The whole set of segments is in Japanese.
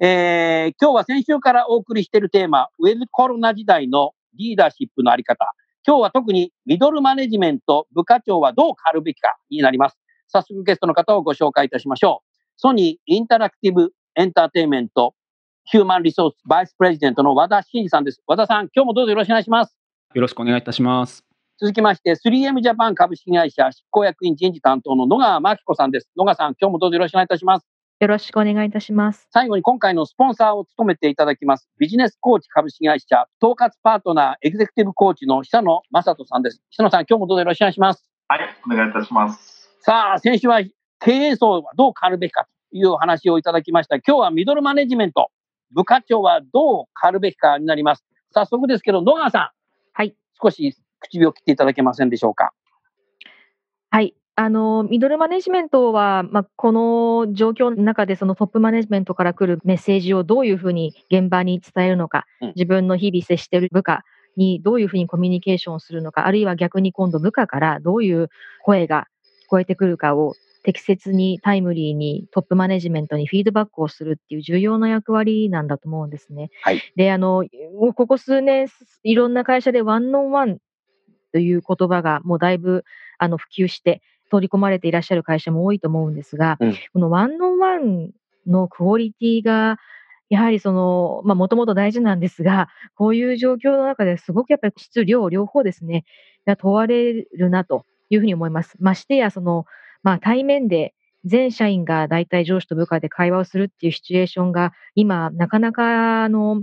えー、今日は先週からお送りしているテーマ、ウェズコロナ時代のリーダーシップのあり方。今日は特にミドルマネジメント、部課長はどう変わるべきかになります。早速ゲストの方をご紹介いたしましょう。ソニーインタラクティブエンターテインメントヒューマンリソースバイスプレジデントの和田真二さんです。和田さん、今日もどうぞよろしくお願いします。よろしくお願いいたします。続きまして、3M ジャパン株式会社執行役員人事担当の野川真紀子さんです。野川さん、今日もどうぞよろしくお願いいたします。よろしくお願いいたします。最後に今回のスポンサーを務めていただきます、ビジネスコーチ株式会社、統括パートナー、エグゼクティブコーチの久野正人さんです。久野さん、今日もどうぞよろしくお願いします。はい、お願いいたします。さあ、先週は経営層はどう変わるべきかというお話をいただきました。今日はミドルマネジメント、部課長はどう変わるべきかになります。早速ですけど、野川さん。はい。少し口火を切っていただけませんでしょうか。はい。あの、ミドルマネジメントは、まあ、この状況の中でそのトップマネジメントから来るメッセージをどういうふうに現場に伝えるのか、うん、自分の日々接している部下にどういうふうにコミュニケーションするのか、あるいは逆に今度部下からどういう声が聞こえてくるかを適切にタイムリーにトップマネジメントにフィードバックをするっていう重要な役割なんだと思うんですね。はい、で、あの、ここ数年、いろんな会社でワンオンワンという言葉がもうだいぶあの普及して、取り込まれていらっしゃる会社も多いと思うんですが、うん、このワンオンワンのクオリティが、やはりその、まあ、もともと大事なんですが、こういう状況の中ですごくやっぱり質量両方ですね、が問われるなというふうに思います。ましてや、その、まあ、対面で全社員が大体上司と部下で会話をするっていうシチュエーションが今、なかなか、あの、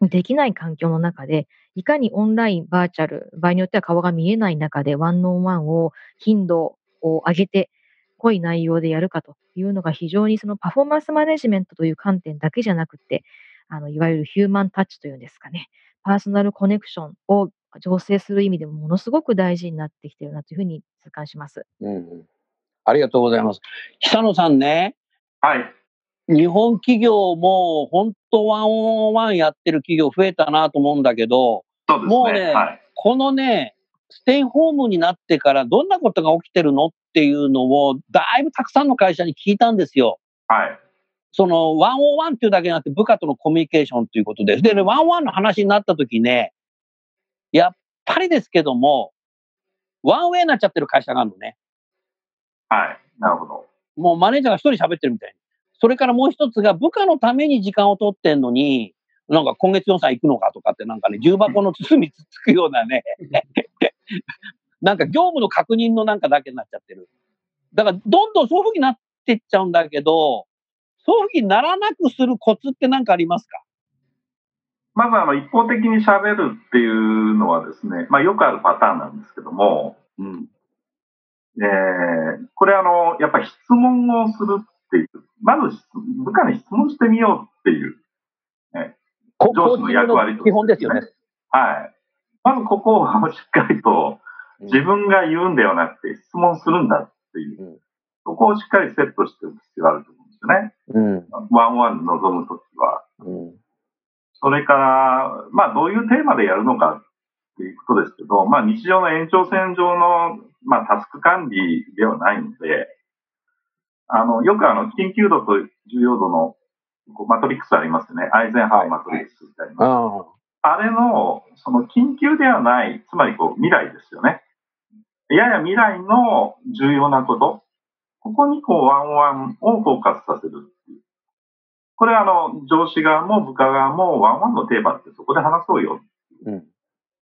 できない環境の中で、いかにオンライン、バーチャル、場合によっては顔が見えない中でワンオンワンを頻度を上げて、濃い内容でやるかというのが非常にそのパフォーマンスマネジメントという観点だけじゃなくて、あのいわゆるヒューマンタッチというんですかね、パーソナルコネクションを醸成する意味でもものすごく大事になってきているなというふうに痛感します。うん、ありがとうございます。久野さんね。はい。日本企業も本当ワンオンワンやってる企業増えたなと思うんだけど、ね、もうね、はい、このね、ステイホームになってからどんなことが起きてるのっていうのを、だいぶたくさんの会社に聞いたんですよ。はい。その、ワンオワンっていうだけじゃなくて、部下とのコミュニケーションということです。でね、ワンワンの話になった時ね、やっぱりですけども、ワンウェイになっちゃってる会社があるのね。はい。なるほど。もうマネージャーが一人喋ってるみたいに。それからもう一つが部下のために時間を取ってんのに、なんか今月予算行くのかとかってなんかね、重箱の包みつつくようなね、なんか業務の確認のなんかだけになっちゃってる。だからどんどんそういうふうになっていっちゃうんだけど、そういうふうにならなくするコツって何かありますか？まずあの一方的に喋るっていうのはですね、まあよくあるパターンなんですけども、うん、えー、これあの、やっぱり質問をするっていう、まず部下に質問してみようっていう、ね、上司の役割と、ね、基本ですよね。はい。まずここをしっかりと自分が言うんではなくて質問するんだっていう、そこをしっかりセットしておく必要があると思うんですよね。うん、ワンワン望むときは。うん、それから、まあどういうテーマでやるのかっていうことですけど、まあ日常の延長線上の、まあタスク管理ではないので、あの、よくあの、緊急度と重要度のマトリックスありますね。アイゼンハワーマトリックスってあります。はい、あれの、その緊急ではない、つまりこう未来ですよね。やや未来の重要なこと、ここにこうワンワンをフォーカスさせるっていう。これはあの、上司側も部下側もワンワンのテーマってそこで話そうよ。うん、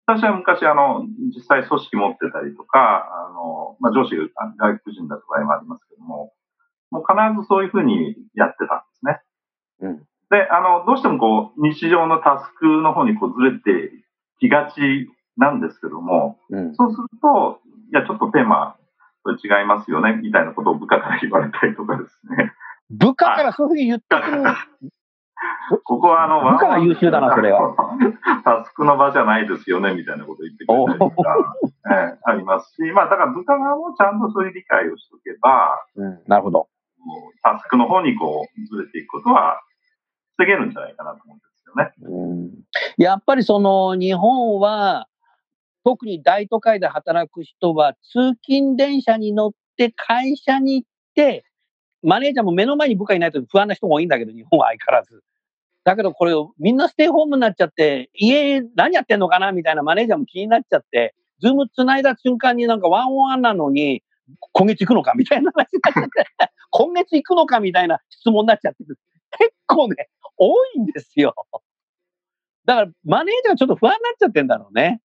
私は昔、あの、実際組織持ってたりとか、あの、まあ、上司が外国人だとかもありますけども、もう必ずそういうふうにやってた。うん。で、あの、どうしてもこう、日常のタスクの方にこうずれてきがちなんですけども、うん、そうすると、いや、ちょっとテーマ、違いますよね、みたいなことを部下から言われたりとかですね。部下からそういうふうに言ってくる ここはあの、部下が優秀だな、それは。タスクの場じゃないですよね、みたいなこと言ってくれたりとか、えー、ありますし、まあ、だから部下側もちゃんとそういう理解をしておけば、うん、なるほど。タスクの方にこう、ずれていくことは防げるんじゃないかなと思うんですよね。うん、やっぱりその、日本は、特に大都会で働く人は、通勤電車に乗って会社に行って、マネージャーも目の前に部下いないと不安な人も多いんだけど、日本は相変わらず。だけどこれをみんなステイホームになっちゃって、家何やってんのかなみたいなマネージャーも気になっちゃって、ズーム繋いだ瞬間になんかワンオンワンなのに、今月行くのかみたいな話になっちゃって、今月行くのかみたいな質問になっちゃって結構ね、多いんですよ。だからマネージャーちょっと不安になっちゃってんだろうね。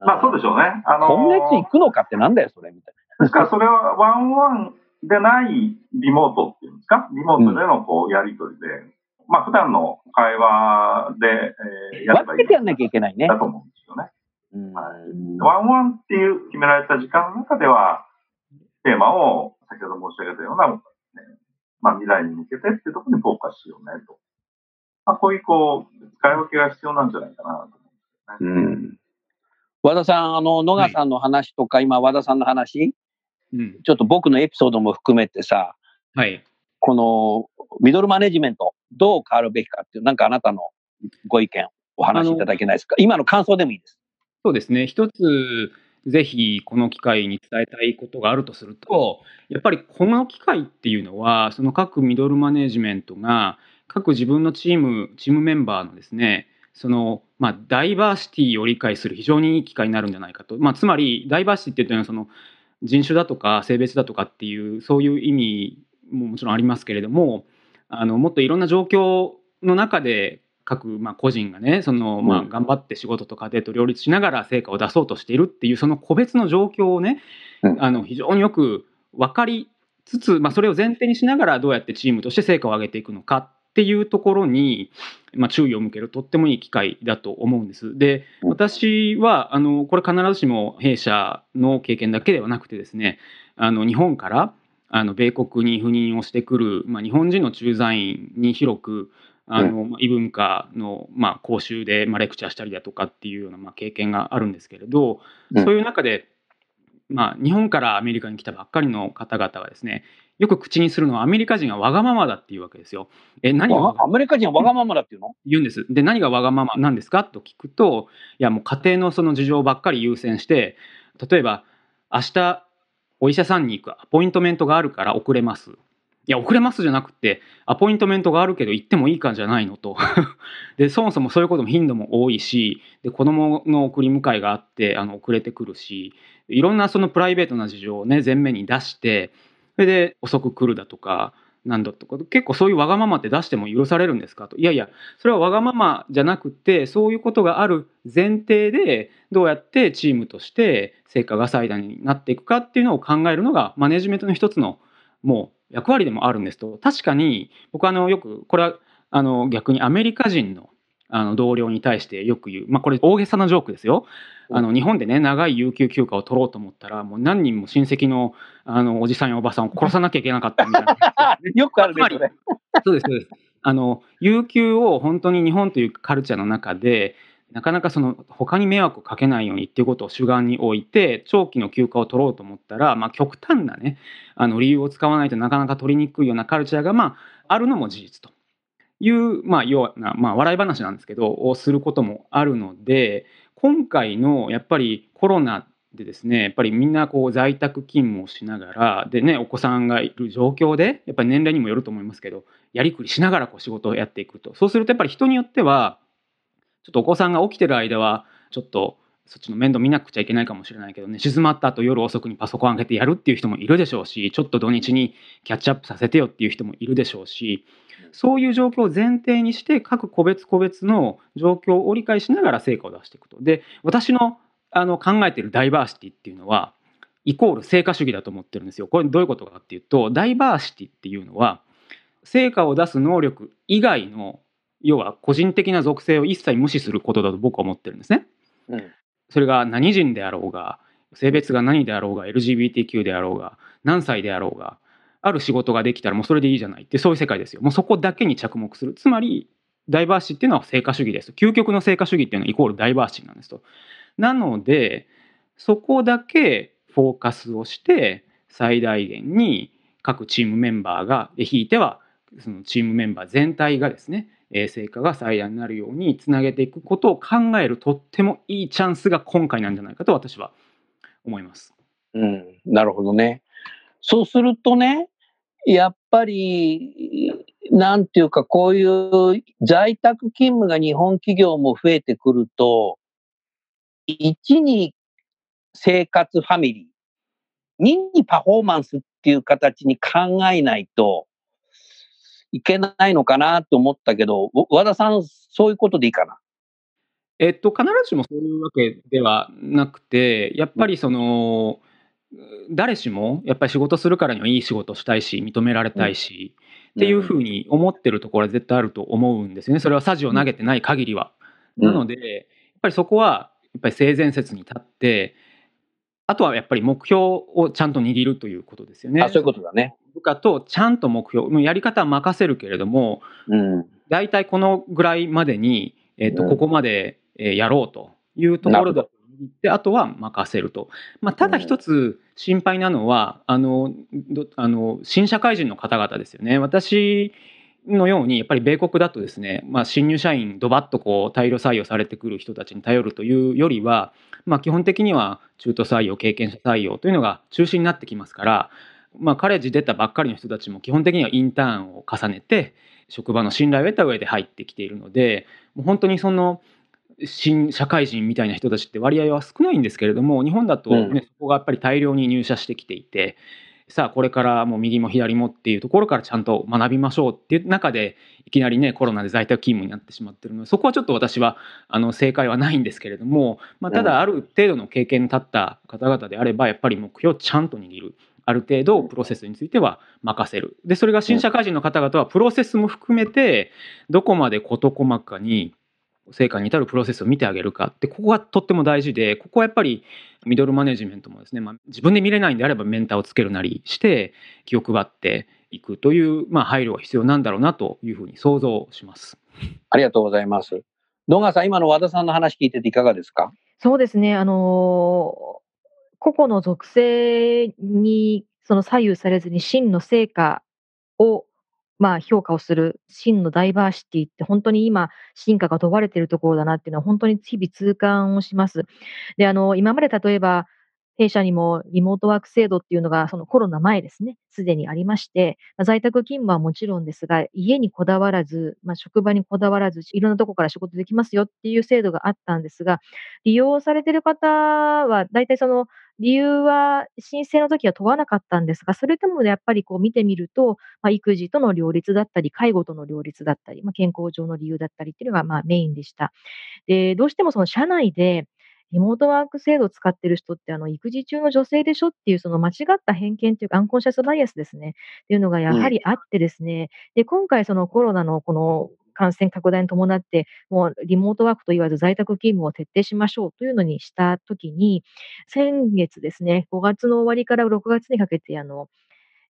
まあそうでしょうね。あのー、今月行くのかってなんだよ、それみたいな。ですからそれはワンワンでないリモートっていうんですか？リモートでのこうやりとりで、うん、まあ普段の会話で、えー、やればいい。分けてやんなきゃいけないね。だと思うんですよね。はい、ワンワンっていう決められた時間の中では、テーマを先ほど申し上げたような、ね、まあ未来に向けてっていうところにフォーカスしようねと。まあこういうこう、使い分けが必要なんじゃないかなと思うんですよね。うん和田さん、あの、野川さんの話とか、はい、今、和田さんの話、うん、ちょっと僕のエピソードも含めてさ、はい。この、ミドルマネジメント、どう変わるべきかっていう、なんかあなたのご意見、お話しいただけないですか？今の感想でもいいです。そうですね。一つ、ぜひこの機会に伝えたいことがあるとすると、やっぱりこの機会っていうのは、その各ミドルマネジメントが、各自分のチーム、チームメンバーのですね、その、まあ、ダイバーシティを理解する非常にいい機会になるんじゃないかと。まあ、つまり、ダイバーシティっていうのは、その、人種だとか性別だとかっていう、そういう意味ももちろんありますけれども、あの、もっといろんな状況の中で、各、まあ、個人がねその、まあ、頑張って仕事と家庭と両立しながら成果を出そうとしているっていうその個別の状況をね、あの非常によく分かりつつ、まあ、それを前提にしながらどうやってチームとして成果を上げていくのかっていうところに、まあ、注意を向けるとってもいい機会だと思うんです。で私はあのこれ必ずしも弊社の経験だけではなくてですねあの日本からあの米国に赴任をしてくる、まあ、日本人の駐在員に広くあの、うん、異文化の、まあ、講習で、まあ、レクチャーしたりだとかっていうような、まあ、経験があるんですけれど、そういう中で、まあ、日本からアメリカに来たばっかりの方々はですねよく口にするのはアメリカ人がわがままだっていうわけですよ。え、何がアメリカ人はわがままだっていうの？言うんです。で、何がわがままなんですか？と聞くと、いやもう家庭のその事情ばっかり優先して、例えば、明日お医者さんに行くアポイントメントがあるから遅れます。いや、遅れますじゃなくて、アポイントメントがあるけど行ってもいいかじゃないのと。で、そもそもそういうことも頻度も多いし、で、子供の送り迎えがあって、あの、遅れてくるし、いろんなそのプライベートな事情をね、前面に出して、それで遅く来るだとか、なんだとか、結構そういうわがままって出しても許されるんですかと。いやいや、それはわがままじゃなくて、そういうことがある前提で、どうやってチームとして成果が最大になっていくかっていうのを考えるのが、マネジメントの一つのもう役割でもあるんですと。確かに、僕あの、よく、これはあの逆にアメリカ人のあの同僚に対してよく言う、まあ、これ大げさなジョークですよ。あの日本でね長い有給休暇を取ろうと思ったらもう何人も親戚のあのおじさんやおばさんを殺さなきゃいけなかったみたいな。よくあるねそれ。そうですそうです。あの有給を本当に日本というカルチャーの中でなかなかその他に迷惑をかけないようにっていうことを主眼に置いて長期の休暇を取ろうと思ったら、まあ、極端なねあの理由を使わないとなかなか取りにくいようなカルチャーが、まあ、あるのも事実と。いう、まあ、要な、まあ、笑い話なんですけど、をすることもあるので、今回のやっぱりコロナでですね、やっぱりみんなこう在宅勤務をしながら、でね、お子さんがいる状況で、やっぱり年齢にもよると思いますけど、やりくりしながらこう仕事をやっていくと。そうするとやっぱり人によっては、ちょっとお子さんが起きてる間は、ちょっとそっちの面倒見なくちゃいけないかもしれないけどね、静まった後夜遅くにパソコン開けてやるっていう人もいるでしょうし、ちょっと土日にキャッチアップさせてよっていう人もいるでしょうし、そういう状況を前提にして各個別個別の状況を理解しながら成果を出していくと。で私のあの考えているダイバーシティっていうのはイコール成果主義だと思ってるんですよ。これどういうことかっていうとダイバーシティっていうのは成果を出す能力以外の要は個人的な属性を一切無視することだと僕は思ってるんですね。うん、それが何人であろうが性別が何であろうが LGBTQ であろうが何歳であろうがある仕事ができたらもうそれでいいじゃないってそういう世界ですよ。もうそこだけに着目する。つまりダイバーシティっていうのは成果主義です。究極の成果主義っていうのはイコールダイバーシティなんですと。なのでそこだけフォーカスをして最大限に各チームメンバーがひいてはそのチームメンバー全体がですね成果が最大になるようにつなげていくことを考えるとってもいいチャンスが今回なんじゃないかと私は思います。うん、なるほどね。そうするとね、やっぱり、なんていうか、こういう在宅勤務が日本企業も増えてくると、1に生活ファミリー、2にパフォーマンスっていう形に考えないといけないのかなと思ったけど、和田さん、そういうことでいいかな？えっと、必ずしもそういうわけではなくて、やっぱりその、誰しもやっぱり仕事するからにはいい仕事したいし認められたいし、っていうふうに思ってるところは絶対あると思うんですよね。それはさじを投げてない限りは。なのでやっぱりそこはやっぱり性善説に立ってあとはやっぱり目標をちゃんと握るということですよね。あそういうことだね。部下とちゃんと目標やり方は任せるけれども、うん、大体このぐらいまでに、えーと、ここまでやろうというところだであとは任せると、まあ、ただ一つ心配なのは、あのあの新社会人の方々ですよね。私のようにやっぱり米国だとですね、まあ、新入社員ドバッとこう大量採用されてくる人たちに頼るというよりは、まあ、基本的には中途採用経験者採用というのが中心になってきますから、まあ、カレッジ出たばっかりの人たちも基本的にはインターンを重ねて職場の信頼を得た上で入ってきているのでもう本当にその新社会人みたいな人たちって割合は少ないんですけれども日本だとね、うん、そこがやっぱり大量に入社してきていてさあこれからもう右も左もっていうところからちゃんと学びましょうっていう中でいきなりねコロナで在宅勤務になってしまってるのでそこはちょっと私はあの正解はないんですけれども、まあ、ただある程度の経験の立った方々であればやっぱり目標をちゃんと握る。ある程度プロセスについては任せる。で、それが新社会人の方々はプロセスも含めてどこまで事細かに成果に至るプロセスを見てあげるかってここがとっても大事でここはやっぱりミドルマネジメントもですね、まあ、自分で見れないんであればメンターをつけるなりして気を配っていくという、まあ、配慮が必要なんだろうなというふうに想像します。ありがとうございます。野川さん、今の和田さんの話聞いてていかがですか？そうですね、あの個々の属性にその左右されずに真の成果をまあ、評価をする真のダイバーシティって本当に今、進化が問われているところだなっていうのは本当に日々痛感をします。で、あの、今まで例えば、弊社にもリモートワーク制度っていうのがそのコロナ前ですね、すでにありまして、まあ、在宅勤務はもちろんですが、家にこだわらず、まあ、職場にこだわらず、いろんなとこから仕事できますよっていう制度があったんですが、利用されてる方は、大体その理由は申請の時は問わなかったんですが、それともやっぱりこう見てみると、まあ、育児との両立だったり、介護との両立だったり、まあ、健康上の理由だったりっていうのがまあメインでした。で、どうしてもその社内で、リモートワーク制度を使ってる人って、あの、育児中の女性でしょっていう、その間違った偏見というか、アンコンシャスバイアスですね。っていうのがやはりあってですね。で、今回そのコロナのこの感染拡大に伴って、もうリモートワークと言わず在宅勤務を徹底しましょうというのにしたときに、先月ですね、5月の終わりから6月にかけて、あの、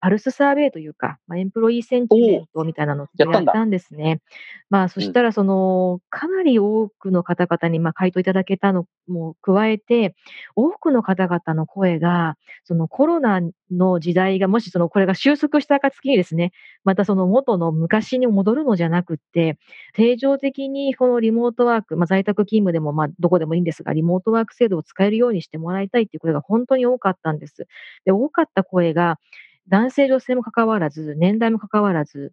パルスサーベイというか、まあ、エンプロイーセンチメントみたいなのをやったんですね。まあ、そしたら、その、かなり多くの方々に、まあ、回答いただけたのも加えて、多くの方々の声が、そのコロナの時代が、もしその、これが収束した暁にですね、またその元の昔に戻るのじゃなくって、定常的にこのリモートワーク、まあ、在宅勤務でも、まあ、どこでもいいんですが、リモートワーク制度を使えるようにしてもらいたいっていう声が本当に多かったんです。で、多かった声が、男性、女性も関わらず、年代も関わらず、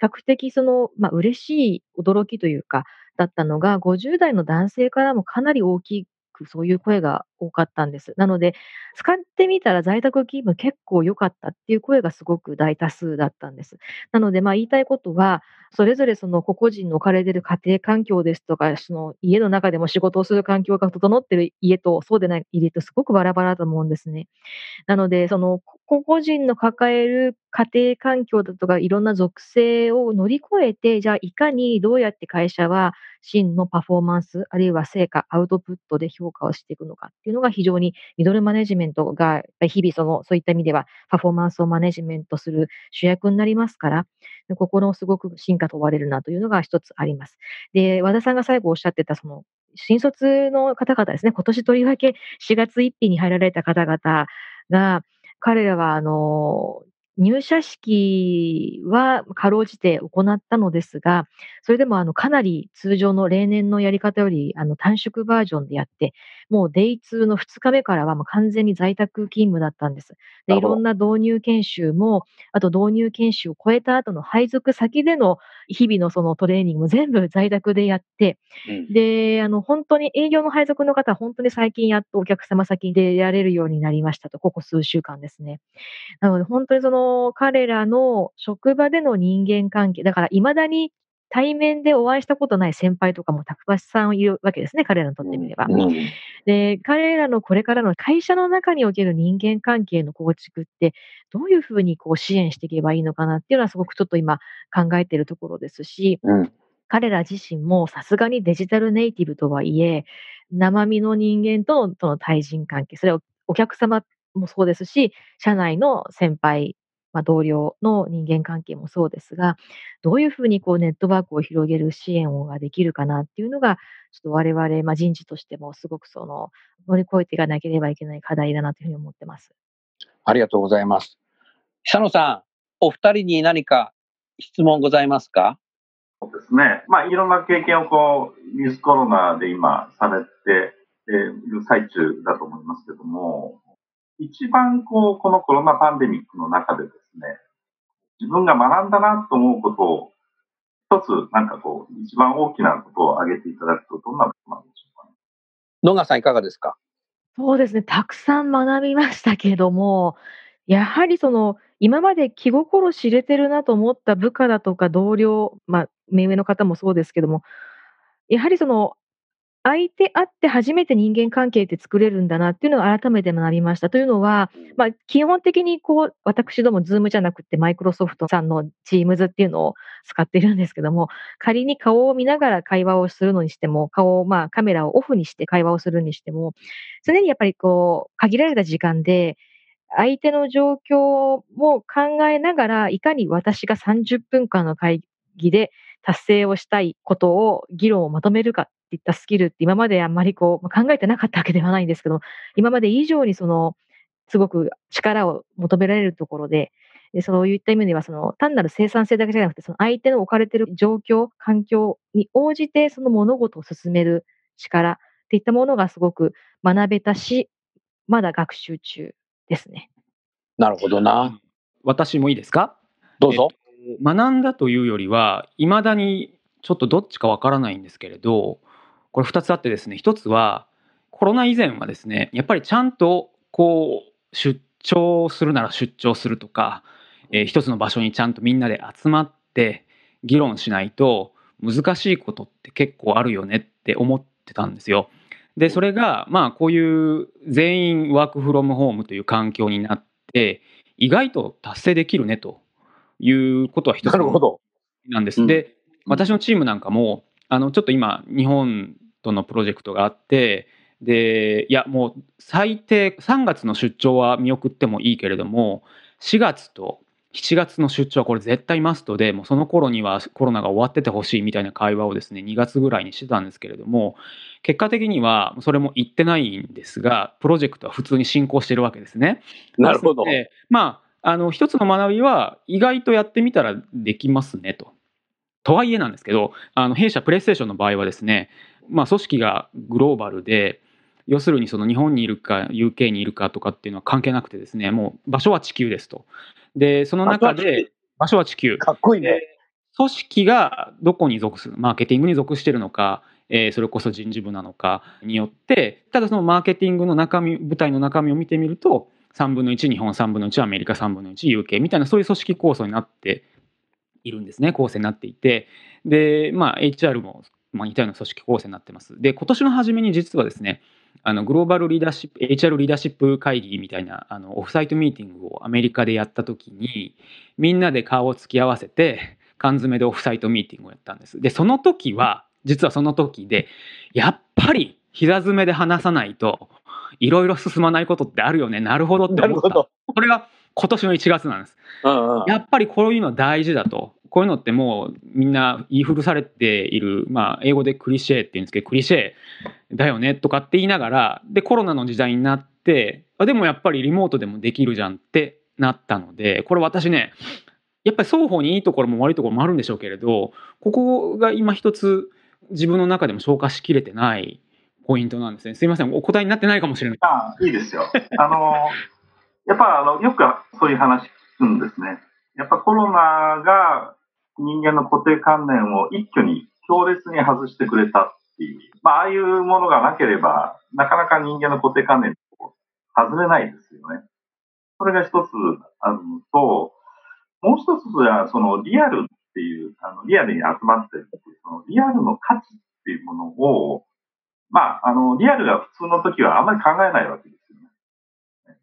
比較的その、まあ、嬉しい驚きというか、だったのが、50代の男性からもかなり大きくそういう声が多かったんです。なので、使ってみたら在宅勤務結構良かったっていう声がすごく大多数だったんです。なので、まあ言いたいことは、それぞれその個々人の置かれている家庭環境ですとか、その家の中でも仕事をする環境が整っている家とそうでない家とすごくバラバラだと思うんですね。なので、その個々人の抱える家庭環境だとかいろんな属性を乗り越えて、じゃあいかにどうやって会社は真のパフォーマンス、あるいは成果、アウトプットで評価をしていくのかていうのが非常にミドルマネジメントが日々そのそういった意味ではパフォーマンスをマネジメントする主役になりますから、ここのすごく進化問われるなというのが一つあります。で、和田さんが最後おっしゃってたその新卒の方々ですね、今年とりわけ4月1日に入られた方々が、彼らは、あの、入社式はかろうじて行ったのですが、それでもあのかなり通常の例年のやり方よりあの短縮バージョンでやって、もうデイ2の2日目からはもう完全に在宅勤務だったんです。で、いろんな導入研修も、あと導入研修を超えた後の配属先での日々のそのトレーニングも全部在宅でやって、うん、で、あの本当に営業の配属の方は本当に最近やっとお客様先でやれるようになりましたと、ここ数週間ですね。なので本当にその彼らの職場での人間関係、だから未だに対面でお会いしたことない先輩とかもたくさんいるわけですね、彼らにとってみれば。うん、で、彼らのこれからの会社の中における人間関係の構築って、どういうふうにこう支援していけばいいのかなっていうのはすごくちょっと今考えているところですし、うん、彼ら自身もさすがにデジタルネイティブとはいえ、生身の人間とのとの対人関係、それはお客様もそうですし、社内の先輩まあ、同僚の人間関係もそうですが、どういうふうにこうネットワークを広げる支援ができるかなっていうのが、ちょっと我々、まあ、人事としてもすごくその乗り越えていかなければいけない課題だなというふうに思ってます。ありがとうございます。久野さん、お二人に何か質問ございますか？そうですね。まあ、いろんな経験をこう、ウィズコロナで今されている最中だと思いますけども、一番こう、このコロナパンデミックの中でですね、自分が学んだなと思うことを、一つなんかこう、一番大きなことを挙げていただくと、どんなことなんでしょうか、ね、野川さんいかがですか？そうですね、たくさん学びましたけども、やはりその、今まで気心知れてるなと思った部下だとか同僚、まあ、目上の方もそうですけども、やはりその、相手あって初めて人間関係って作れるんだなっていうのを改めて学びました。というのは、まあ、基本的にこう、私どもズームじゃなくてマイクロソフトさんのチームズっていうのを使っているんですけども、仮に顔を見ながら会話をするのにしても、顔を、まあ、カメラをオフにして会話をするにしても、常にやっぱりこう、限られた時間で、相手の状況も考えながら、いかに私が30分間の会議で達成をしたいことを、議論をまとめるかていったスキルって今まであんまりこう考えてなかったわけではないんですけど、今まで以上にその、すごく力を求められるところで、でそういった意味では、その単なる生産性だけじゃなくて、その相手の置かれている状況、環境に応じてその物事を進める力っていったものがすごく学べたし、まだ学習中ですね。なるほどな。私もいいですか？どうぞ。学んだというよりは、いまだにちょっとどっちかわからないんですけれど、これ2つあってですね、1つは、コロナ以前はですね、やっぱりちゃんとこう、出張するなら出張するとか、えー、一つの場所にちゃんとみんなで集まって議論しないと難しいことって結構あるよねって思ってたんですよ。で、それが、まあこういう全員ワークフロムホームという環境になって、意外と達成できるねということは一つなんです。で、私のチームなんかも、あの、ちょっと今、日本とのプロジェクトがあって、で、いや、もう最低3月の出張は見送ってもいいけれども、4月と7月の出張はこれ絶対マストで、もうその頃にはコロナが終わっててほしいみたいな会話をですね、2月ぐらいにしてたんですけれども、結果的にはそれも言ってないんですが、プロジェクトは普通に進行してるわけですね。なるほど。まあ、あの、一つの学びは、意外とやってみたらできますねと。とはいえなんですけど、あの、弊社プレイステーションの場合はですね、まあ、組織がグローバルで、要するにその日本にいるか UK にいるかとかっていうのは関係なくてですね、もう場所は地球ですと。で、その中で、場所は地球。かっこいいね。組織がどこに属する、マーケティングに属してるのか、えー、それこそ人事部なのかによってただそのマーケティングの中身舞台の中身を見てみると3分の1日本3分の1アメリカ3分の 1UK みたいなそういう組織構想になっているんですね構成になっていてでまあ HR も、まあ、似たような組織構成になってます。で今年の初めに実はですねあのグローバルリーダーシップ HR リーダーシップ会議みたいなあのオフサイトミーティングをアメリカでやった時にみんなで顔を突き合わせて缶詰でオフサイトミーティングをやったんです。でその時は実はその時でやっぱり膝詰めで話さないといろいろ進まないことってあるよね。なるほどって思った。これが今年の1月なんです、うんうん、やっぱりこういうの大事だとこういうのってもうみんな言い古されている、まあ、英語でクリシェって言うんですけどクリシェだよねとかって言いながらでコロナの時代になってあでもやっぱりリモートでもできるじゃんってなったのでこれ私ねやっぱり双方にいいところも悪いところもあるんでしょうけれどここが今一つ自分の中でも消化しきれてないポイントなんですね。すみません、お答えになってないかもしれない。あいいですよ。あの、やっぱあの、よくそういう話聞くんですね。やっぱコロナが人間の固定観念を一挙に強烈に外してくれたっていう。まあ、ああいうものがなければ、なかなか人間の固定観念を外れないですよね。それが一つあるのと、もう一つは、そのリアルっていう、あのリアルに集まってるっていう、そのリアルの価値っていうものを、まあ、あの、リアルが普通の時はあんまり考えないわけですよね。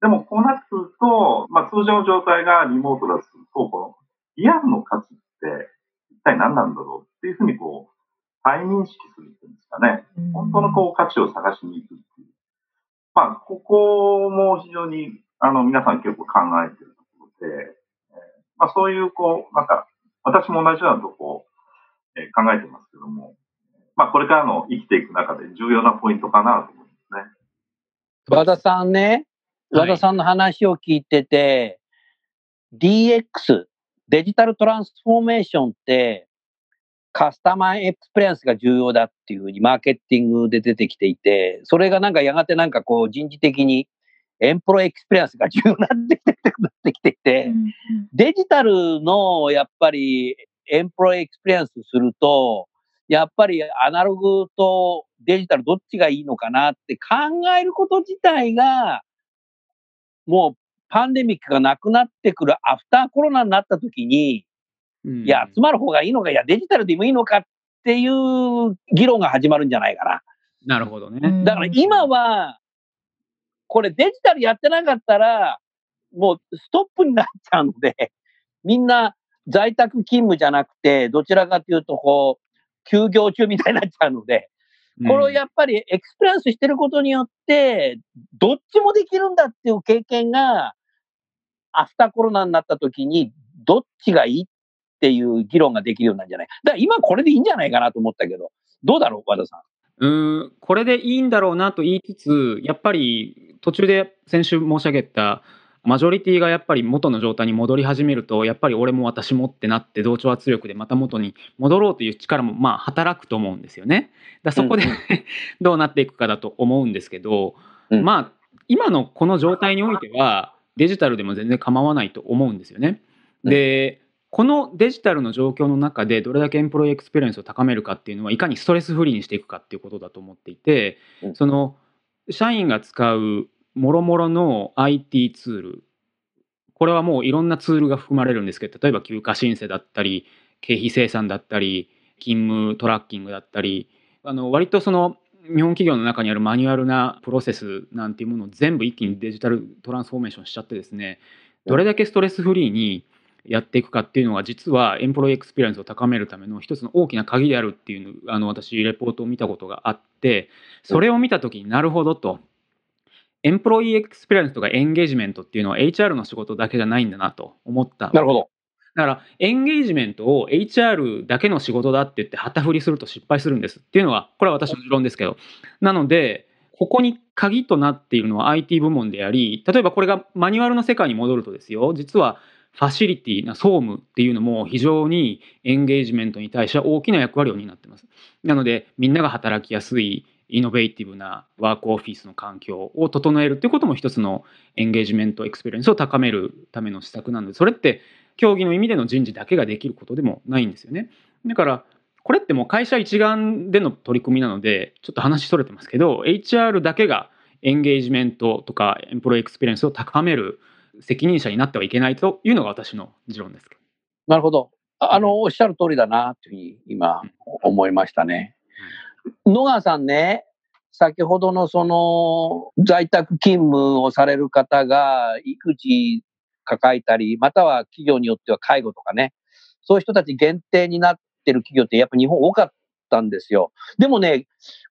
でも、こうなってくると、まあ、通常の状態がリモートだとすると、このリアルの価値って一体何なんだろうっていうふうにこう、再認識するっていうんですかね。本当のこう価値を探しに行くっていう。まあ、ここも非常に、あの、皆さん結構考えてるところで、えー、まあ、そういうこう、なんか、私も同じようなとこ、えー、考えてますけども、まあ、これからの生きていく中で重要なポイントかなと思いますね。和田さんね、和田さんの話を聞いてて、はい、DX、デジタルトランスフォーメーションって、カスタマーエクスペリエンスが重要だっていうふうにマーケティングで出てきていて、それがなんかやがてなんかこう人事的にエンプロエクスペリエンスが重要になってきてなってきていて、デジタルのやっぱりエンプロエクスペリエンスすると、やっぱりアナログとデジタルどっちがいいのかなって考えること自体が、もうパンデミックがなくなってくるアフターコロナになった時に、うん、いや、集まる方がいいのか、いや、デジタルでもいいのかっていう議論が始まるんじゃないかな。なるほどね。だから今は、これデジタルやってなかったら、もうストップになっちゃうので、みんな在宅勤務じゃなくて、どちらかというと、こう、休業中みたいになっちゃうので、これをやっぱりエクスペリエンスしてることによって、どっちもできるんだっていう経験が、アフターコロナになった時に、どっちがいいっていう議論ができるようなんじゃない？だから今これでいいんじゃないかなと思ったけど、どうだろう、和田さん？うんこれでいいんだろうなと言いつつ、やっぱり途中で先週申し上げた、マジョリティがやっぱり元の状態に戻り始めるとやっぱり俺も私もってなって同調圧力でまた元に戻ろうという力もまあ働くと思うんですよね。だそこで、うん、どうなっていくかだと思うんですけど、うん、まあ今のこの状態においてはデジタルでも全然構わないと思うんですよね。で、このデジタルの状況の中でどれだけエンプロイエクスペリエンスを高めるかっていうのはいかにストレスフリーにしていくかっていうことだと思っていて、その社員が使うもろもろの IT ツールこれはもういろんなツールが含まれるんですけど例えば休暇申請だったり経費精算だったり勤務トラッキングだったりあの割とその日本企業の中にあるマニュアルなプロセスなんていうものを全部一気にデジタルトランスフォーメーションしちゃってですねどれだけストレスフリーにやっていくかっていうのが実はエンプロイエクスペリエンスを高めるための一つの大きな鍵であるっていうあの私レポートを見たことがあってそれを見た時になるほどとエンプロイエクスペリエンスとかエンゲージメントっていうのは HR の仕事だけじゃないんだなと思った。なるほど。だからエンゲージメントを HR だけの仕事だって言って旗振りすると失敗するんですっていうのはこれは私の持論ですけどなのでここに鍵となっているのは IT 部門であり例えばこれがマニュアルの世界に戻るとですよ実はファシリティな総務っていうのも非常にエンゲージメントに対しては大きな役割を担ってます。なのでみんなが働きやすいイノベーティブなワークオフィスの環境を整えるということも一つのエンゲージメントエクスペリエンスを高めるための施策なのでそれって狭義の意味での人事だけができることでもないんですよね。だからこれってもう会社一丸での取り組みなのでちょっと話それてますけど HR だけがエンゲージメントとかエンプロイエクスペリエンスを高める責任者になってはいけないというのが私の持論です。なるほど。あの、おっしゃる通りだな、というふうに今思いましたね。野川さんね、先ほどのその在宅勤務をされる方が育児抱えたり、または企業によっては介護とかね、そういう人たち限定になってる企業ってやっぱ日本多かったんですよ。でもね、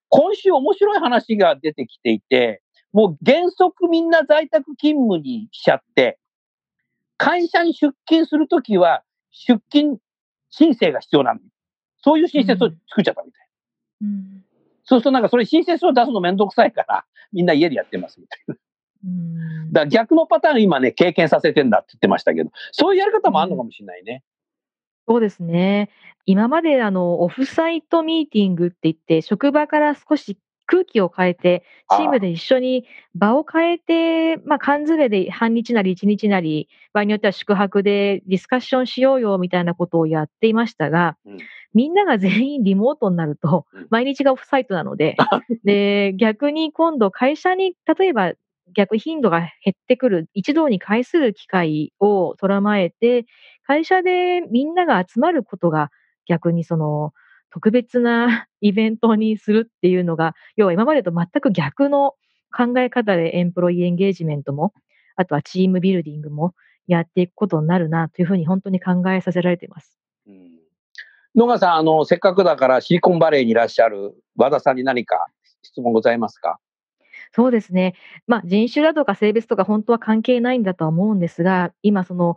今週面白い話が出てきていて、もう原則みんな在宅勤務にしちゃって、会社に出勤するときは出勤申請が必要なんそういう申請を作っちゃったみたい。うん、そうするとなんかそれ申請書を出すのめんどくさいから、みんな家でやってますみたいな。うん、だから逆のパターン今ね、経験させてんだって言ってましたけど、そういうやり方もあるのかもしれないね。そうですね。今まであの、オフサイトミーティングって言って、職場から少し空気を変えて、チームで一緒に場を変えて、まあ、缶詰で半日なり一日なり、場合によっては宿泊でディスカッションしようよみたいなことをやっていましたが、うん、みんなが全員リモートになると、毎日がオフサイトなので、で、逆に今度会社に、例えば逆頻度が減ってくる、一堂に会する機会をとらまえて、会社でみんなが集まることが逆にその、特別な イベントにするっていうのが、要は今までと全く逆の考え方でエンプロイエンゲージメントも、あとはチームビルディングもやっていくことになるなというふうに本当に考えさせられています。野川さん、あの、せっかくだからシリコンバレーにいらっしゃる和田さんに何か質問ございますか？そうですね。まあ、人種だとか性別とか本当は関係ないんだとは思うんですが、今その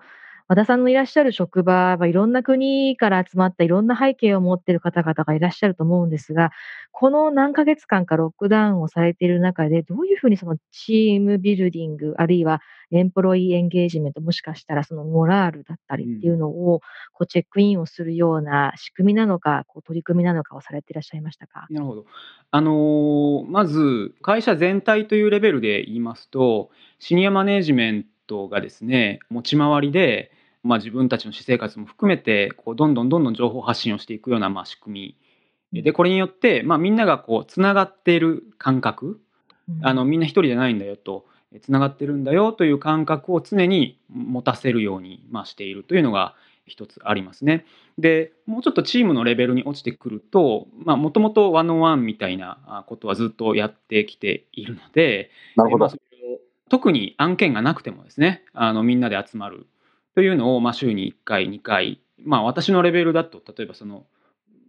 和田さんのいらっしゃる職場はいろんな国から集まったいろんな背景を持っている方々がいらっしゃると思うんですが、この何ヶ月間かロックダウンをされている中で、どういうふうにそのチームビルディング、あるいはエンプロイエンゲージメント、もしかしたらそのモラールだったりっていうのをこうチェックインをするような仕組みなのか、こう取り組みなのかをされていらっしゃいましたか？なるほど。あのー、まず会社全体というレベルで言いますと、シニアマネジメントがですね、持ち回りで、まあ、自分たちの私生活も含めてこうどんどんどんどん情報発信をしていくようなまあ仕組み。でこれによって、まあ、みんながこうつながっている感覚、あのみんな一人じゃないんだよと。つながってるんだよという感覚を常に持たせるように、まあ、しているというのが一つありますね。でもうちょっとチームのレベルに落ちてくるともともとワンオンワンみたいなことはずっとやってきているのでなるほど、特に案件がなくてもですねあのみんなで集まるというのを、まあ、週に1回、2回、まあ、私のレベルだと、例えばその、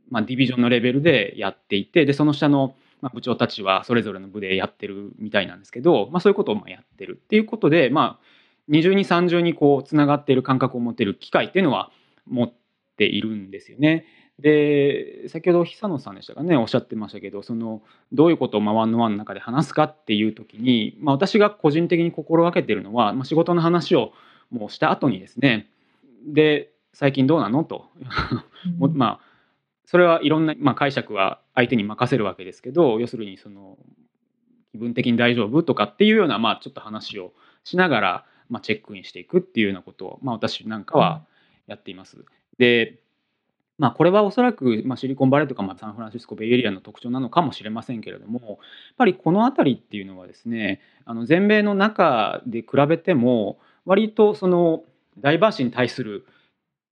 まあ、ディビジョンのレベルでやっていて、で、その下の、まあ、部長たちはそれぞれの部でやってるみたいなんですけど、まあ、そういうことをまあやってるっていうことで、まあ、二重に三重にこう、つながっている感覚を持てる機会っていうのは持っているんですよね。で先ほど久野さんでしたかねおっしゃってましたけどそのどういうことをワンのワンの中で話すかっていう時に、まあ、私が個人的に心がけてるのは、まあ、仕事の話をもうした後にですねで最近どうなの？と。まあそれはいろんな、まあ、解釈は相手に任せるわけですけど要するにその気分的に大丈夫とかっていうような、まあ、ちょっと話をしながら、まあ、チェックインしていくっていうようなことを、まあ、私なんかはやっています。でまあ、これはおそらく、まあ、シリコンバレーとか、まあ、サンフランシスコベイエリアの特徴なのかもしれませんけれどもやっぱりこの辺りっていうのはですねあの全米の中で比べても割とそのダイバーシーに対する、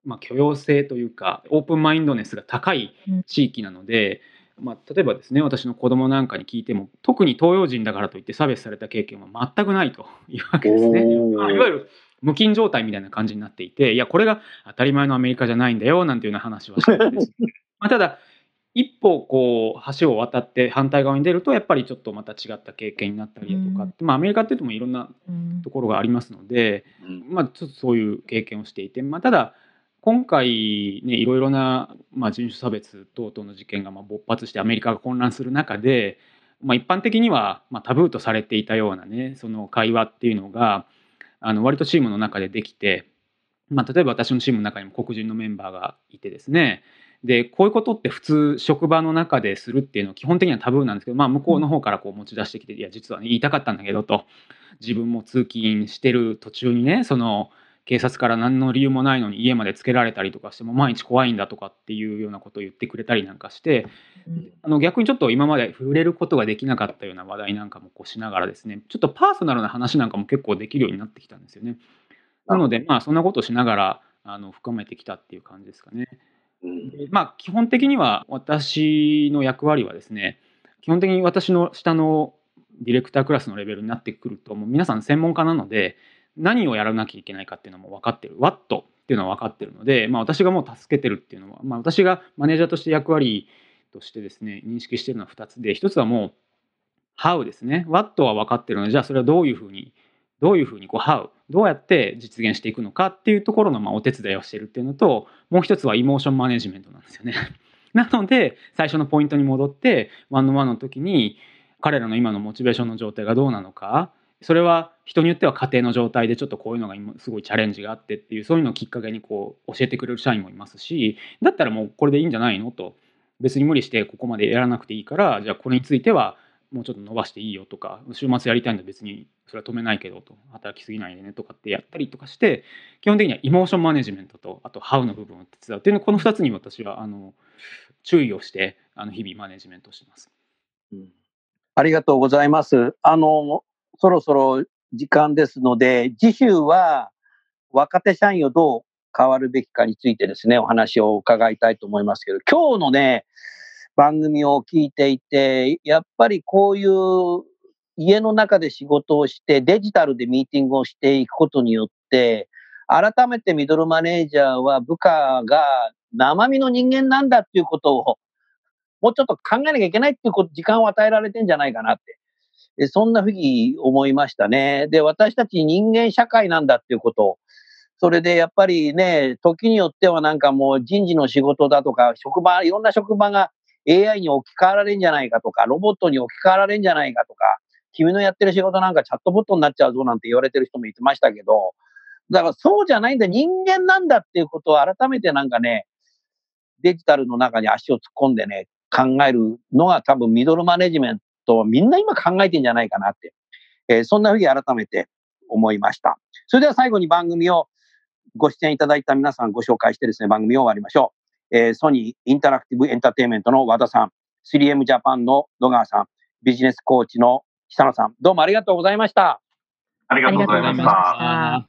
まあ、許容性というかオープンマインドネスが高い地域なので、うん、まあ、例えばですね私の子供なんかに聞いても特に東洋人だからといって差別された経験は全くないと いうわけですね。いわゆる無菌状態みたいな感じになっていていやこれが当たり前のアメリカじゃないんだよなんていうような話はしてるんです、まあ、ただ一歩こう橋を渡って反対側に出るとやっぱりちょっとまた違った経験になったりだとか、うん、まあ、アメリカっていうともいろんなところがありますので、うん、まあ、ちょっとそういう経験をしていて、まあ、ただ今回ねいろいろな、まあ、人種差別等々の事件がまあ勃発してアメリカが混乱する中で、まあ、一般的にはまあタブーとされていたようなねその会話っていうのがあの割とチームの中でできて、まあ、例えば私のチームの中にも黒人のメンバーがいてですねでこういうことって普通職場の中でするっていうのは基本的にはタブーなんですけど、まあ、向こうの方からこう持ち出してきて「いや実はね言いたかったんだけど」と自分も通勤してる途中にねその警察から何の理由もないのに家までつけられたりとかしても毎日怖いんだとかっていうようなことを言ってくれたりなんかして、うん、あの逆にちょっと今まで触れることができなかったような話題なんかもこうしながらですねちょっとパーソナルな話なんかも結構できるようになってきたんですよね。なのでまあそんなことしながらあの深めてきたっていう感じですかね。まあ基本的には私の役割はですね基本的に私の下のディレクタークラスのレベルになってくるともう皆さん専門家なので何をやらなきゃいけないかっていうのも分かってる What っていうのは分かってるので、まあ、私がもう助けてるっていうのは、まあ、私がマネージャーとして役割としてですね認識してるのは2つで1つはもう How ですね。What は分かってるのでじゃあそれはどういうふうにどういうふうにこう How どうやって実現していくのかっていうところのまあお手伝いをしてるっていうのともう一つはイモーションマネジメントなんですよね。なので最初のポイントに戻ってワンのワンの時に彼らの今のモチベーションの状態がどうなのかそれは人によっては家庭の状態でちょっとこういうのが今すごいチャレンジがあってっていうそういうのをきっかけにこう教えてくれる社員もいますしだったらもうこれでいいんじゃないのと別に無理してここまでやらなくていいからじゃあこれについてはもうちょっと伸ばしていいよとか週末やりたいんだ別にそれは止めないけどと働きすぎないでねとかってやったりとかして基本的にはイモーションマネジメントとあとハウの部分を手伝うっていうのこの2つに私はあの注意をしてあの日々マネジメントしてます。うん、ありがとうございます。あのそろそろ時間ですので、次週は若手社員をどう変わるべきかについてですね、お話を伺いたいと思いますけど、今日のね、番組を聞いていて、やっぱりこういう家の中で仕事をしてデジタルでミーティングをしていくことによって、改めてミドルマネージャーは部下が生身の人間なんだっていうことをもうちょっと考えなきゃいけないっていうこと時間を与えられてんじゃないかなってそんなふうに思いましたね。で、私たち人間社会なんだっていうことを、それでやっぱりね、時によってはなんかもう人事の仕事だとか、職場、いろんな職場が AI に置き換わられるんじゃないかとか、ロボットに置き換わられるんじゃないかとか、君のやってる仕事なんかチャットボットになっちゃうぞなんて言われてる人もいてましたけど、だからそうじゃないんだ、人間なんだっていうことを改めてなんかね、デジタルの中に足を突っ込んでね、考えるのが多分ミドルマネジメントをみんな今考えてんじゃないかなって、えー、そんなふうに改めて思いました。それでは最後に番組をご出演いただいた皆さんご紹介してですね、番組を終わりましょう。えー、ソニーインタラクティブエンターテインメントの和田さん、3M ジャパンの野川さん、ビジネスコーチの久野さん、どうもありがとうございました。ありがとうございました。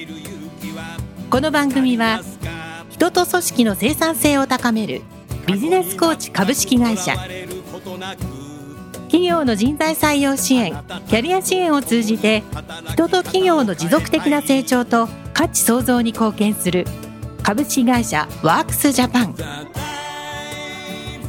この番組は人と組織の生産性を高めるビジネスコーチ株式会社。企業の人材採用支援キャリア支援を通じて人と企業の持続的な成長と価値創造に貢献する株式会社ワークスジャパン。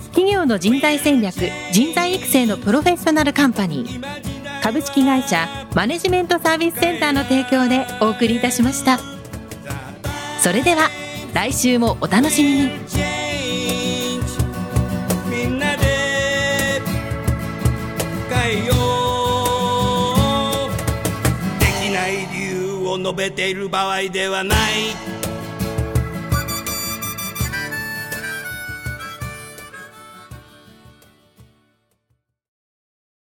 企業の人材戦略人材育成のプロフェッショナルカンパニー。株式会社マネジメントサービスセンターの提供でお送りいたしました。それでは来週もお楽しみに。できない理由を述べている場合ではない。